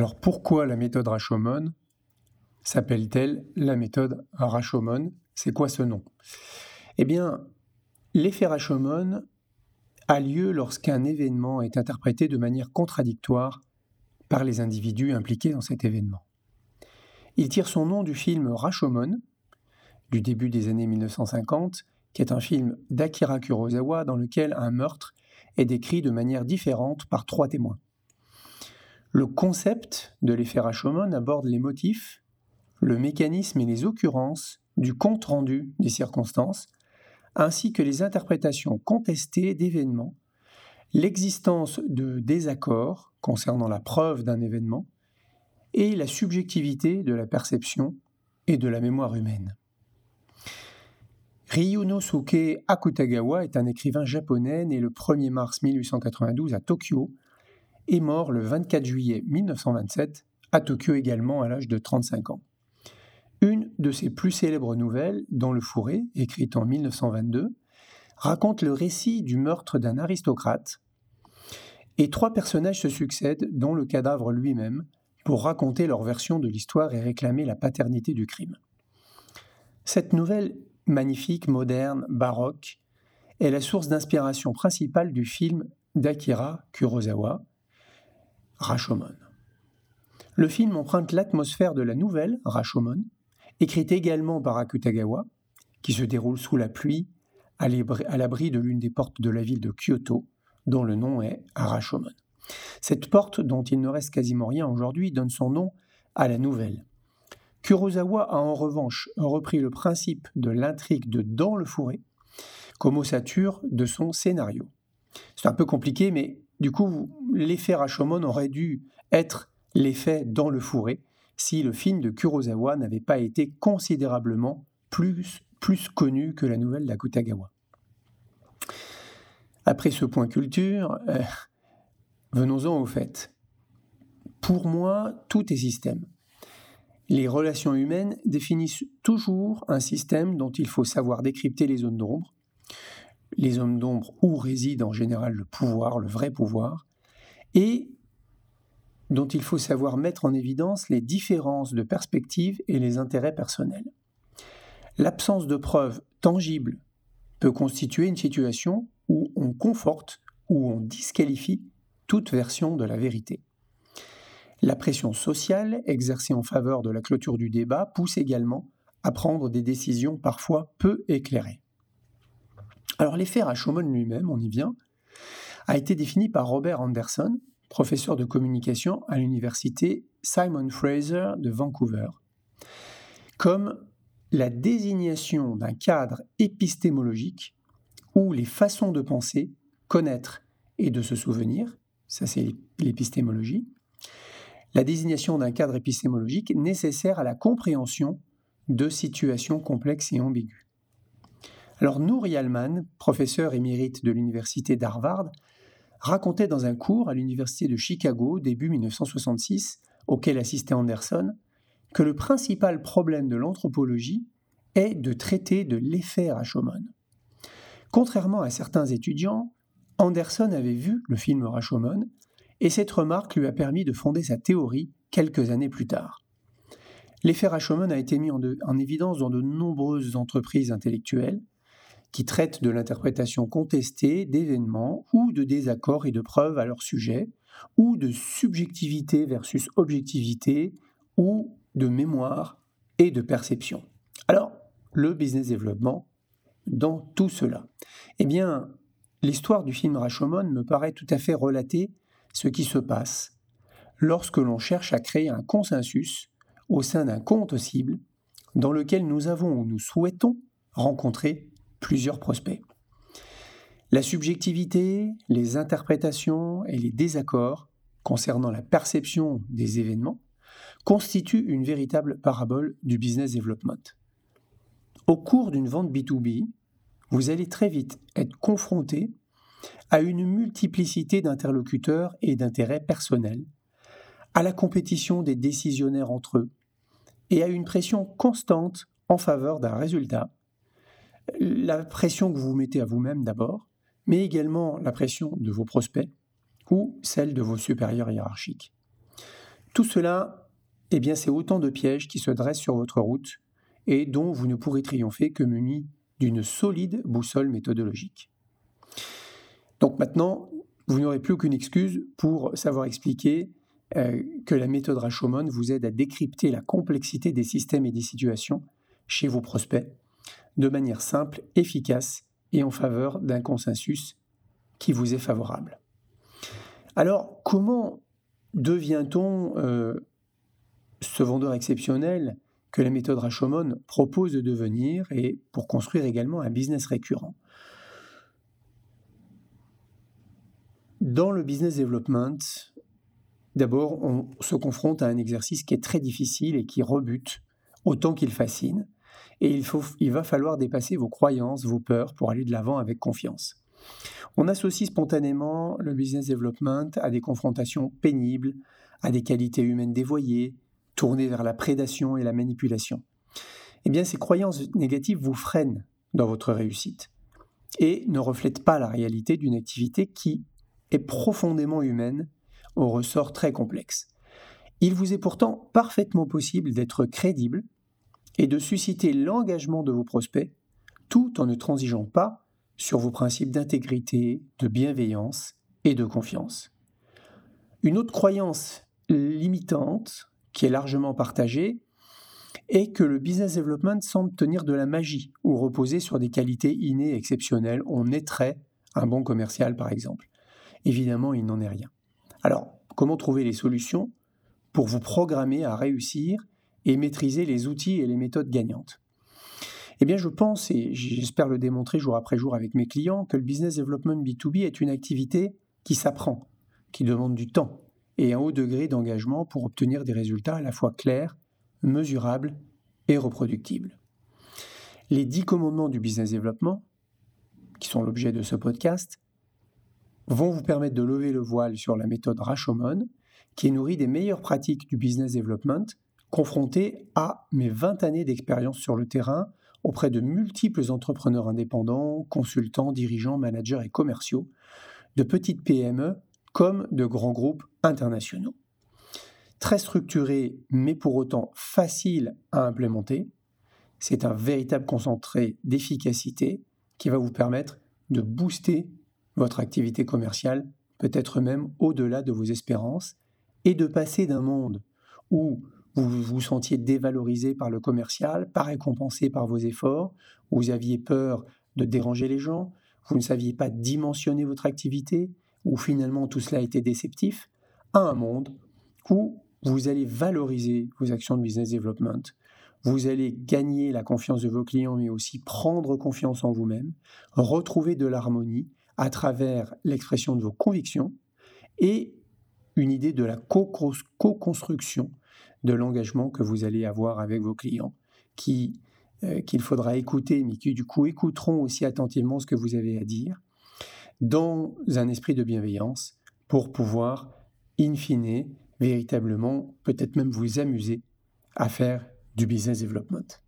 Alors pourquoi la méthode Rashomon s'appelle-t-elle la méthode Rashomon? C'est quoi ce nom? Eh bien, l'effet Rashomon a lieu lorsqu'un événement est interprété de manière contradictoire par les individus impliqués dans cet événement. Il tire son nom du film Rashomon, du début des années 1950, qui est un film d'Akira Kurosawa dans lequel un meurtre est décrit de manière différente par trois témoins. Le concept de l'effet Rashomon aborde les motifs, le mécanisme et les occurrences du compte rendu des circonstances, ainsi que les interprétations contestées d'événements, l'existence de désaccords concernant la preuve d'un événement, et la subjectivité de la perception et de la mémoire humaine. Ryunosuke Akutagawa est un écrivain japonais né le 1er mars 1892 à Tokyo et mort le 24 juillet 1927 à Tokyo également à l'âge de 35 ans. Une de ses plus célèbres nouvelles, Dans le fourré, écrite en 1922, raconte le récit du meurtre d'un aristocrate et trois personnages se succèdent, dont le cadavre lui-même, pour raconter leur version de l'histoire et réclamer la paternité du crime. Cette nouvelle magnifique, moderne, baroque, est la source d'inspiration principale du film d'Akira Kurosawa, Rashomon. Le film emprunte l'atmosphère de la nouvelle Rashomon, écrite également par Akutagawa, qui se déroule sous la pluie à l'abri de l'une des portes de la ville de Kyoto, dont le nom est Rashomon. Cette porte, dont il ne reste quasiment rien aujourd'hui, donne son nom à la nouvelle. Kurosawa a en revanche repris le principe de l'intrigue de Dans le fourré comme ossature de son scénario. C'est un peu compliqué, mais du coup, l'effet Rashomon aurait dû être l'effet Dans le fourré si le film de Kurosawa n'avait pas été considérablement plus, connu que la nouvelle d'Akutagawa. Après ce point culture, euh, venons-en au fait. Pour moi, tout est système. Les relations humaines définissent toujours un système dont il faut savoir décrypter les zones d'ombre, les zones d'ombre où réside en général le pouvoir, le vrai pouvoir, et dont il faut savoir mettre en évidence les différences de perspective et les intérêts personnels. L'absence de preuves tangibles peut constituer une situation où on conforte ou on disqualifie toute version de la vérité. La pression sociale exercée en faveur de la clôture du débat pousse également à prendre des décisions parfois peu éclairées. Alors l'effet Rashomon lui-même, on y vient, a été défini par Robert Anderson, professeur de communication à l'université Simon Fraser de Vancouver, comme la désignation d'un cadre épistémologique où les façons de penser, connaître et de se souvenir, ça c'est l'épistémologie, la désignation d'un cadre épistémologique nécessaire à la compréhension de situations complexes et ambiguës. Alors Nour Yalman, professeur émérite de l'université d'Harvard, racontait dans un cours à l'université de Chicago début 1966, auquel assistait Anderson, que le principal problème de l'anthropologie est de traiter de l'effet Rashomon. Contrairement à certains étudiants, Anderson avait vu le film Rashomon et cette remarque lui a permis de fonder sa théorie quelques années plus tard. L'effet Rashomon a été mis en, en, évidence dans de nombreuses entreprises intellectuelles qui traitent de l'interprétation contestée d'événements ou de désaccords et de preuves à leur sujet, ou de subjectivité versus objectivité, ou de mémoire et de perception. Alors, le business développement dans tout cela Eh bien, l'histoire du film Rashomon me paraît tout à fait relatée ce qui se passe lorsque l'on cherche à créer un consensus au sein d'un compte cible dans lequel nous avons ou nous souhaitons rencontrer plusieurs prospects. La subjectivité, les interprétations et les désaccords concernant la perception des événements constituent une véritable parabole du business development. Au cours d'une vente B2B, vous allez très vite être confronté à une multiplicité d'interlocuteurs et d'intérêts personnels, à la compétition des décisionnaires entre eux, et à une pression constante en faveur d'un résultat. La pression que vous mettez à vous-même d'abord, mais également la pression de vos prospects ou celle de vos supérieurs hiérarchiques. Tout cela, eh bien, c'est autant de pièges qui se dressent sur votre route et dont vous ne pourrez triompher que muni d'une solide boussole méthodologique. Donc maintenant, vous n'aurez plus aucune excuse pour savoir expliquer euh, que la méthode Rashomon vous aide à décrypter la complexité des systèmes et des situations chez vos prospects de manière simple, efficace et en faveur d'un consensus qui vous est favorable. Alors, comment devient-on euh, ce vendeur exceptionnel que la méthode Rashomon propose de devenir et pour construire également un business récurrent? Dans le business development, d'abord, on se confronte à un exercice qui est très difficile et qui rebute autant qu'il fascine. Et il, faut, va falloir dépasser vos croyances, vos peurs pour aller de l'avant avec confiance. On associe spontanément le business development à des confrontations pénibles, à des qualités humaines dévoyées, tournées vers la prédation et la manipulation. Eh bien, ces croyances négatives vous freinent dans votre réussite et ne reflètent pas la réalité d'une activité qui est profondément humaine, au ressort très complexe. Il vous est pourtant parfaitement possible d'être crédible et de susciter l'engagement de vos prospects tout en ne transigeant pas sur vos principes d'intégrité, de bienveillance et de confiance. Une autre croyance limitante, qui est largement partagée, est que le business development semble tenir de la magie ou reposer sur des qualités innées exceptionnelles. On très un bon commercial, par exemple. Évidemment, il n'en est rien. Alors, comment trouver les solutions pour vous programmer à réussir et maîtriser les outils et les méthodes gagnantes eh bien, je pense, et j'espère le démontrer jour après jour avec mes clients, que le business development B2B est une activité qui s'apprend, qui demande du temps et un haut degré d'engagement pour obtenir des résultats à la fois clairs, mesurables et reproductibles. Les dix commandements du business development, qui sont l'objet de ce podcast, vont vous permettre de lever le voile sur la méthode Rashomon, qui est nourrie des meilleures pratiques du business development, confrontée à mes 20 années d'expérience sur le terrain auprès de multiples entrepreneurs indépendants, consultants, dirigeants, managers et commerciaux, de petites PME comme de grands groupes internationaux. Très structuré, mais pour autant facile à implémenter, c'est un véritable concentré d'efficacité qui va vous permettre de booster votre activité commerciale, peut-être même au-delà de vos espérances, et de passer d'un monde où vous vous sentiez dévalorisé par le commercial, pas récompensé par vos efforts, vous aviez peur de déranger les gens, vous ne saviez pas dimensionner votre activité, ou finalement tout cela était déceptif, à un monde où vous allez valoriser vos actions de business development, vous allez gagner la confiance de vos clients, mais aussi prendre confiance en vous-même, retrouver de l'harmonie à travers l'expression de vos convictions et une idée de la co-construction de l'engagement que vous allez avoir avec vos clients, qui euh, qu'il faudra écouter, mais qui du coup écouteront aussi attentivement ce que vous avez à dire, dans un esprit de bienveillance, pour pouvoir, in fine, véritablement, peut-être même vous amuser à faire du business development.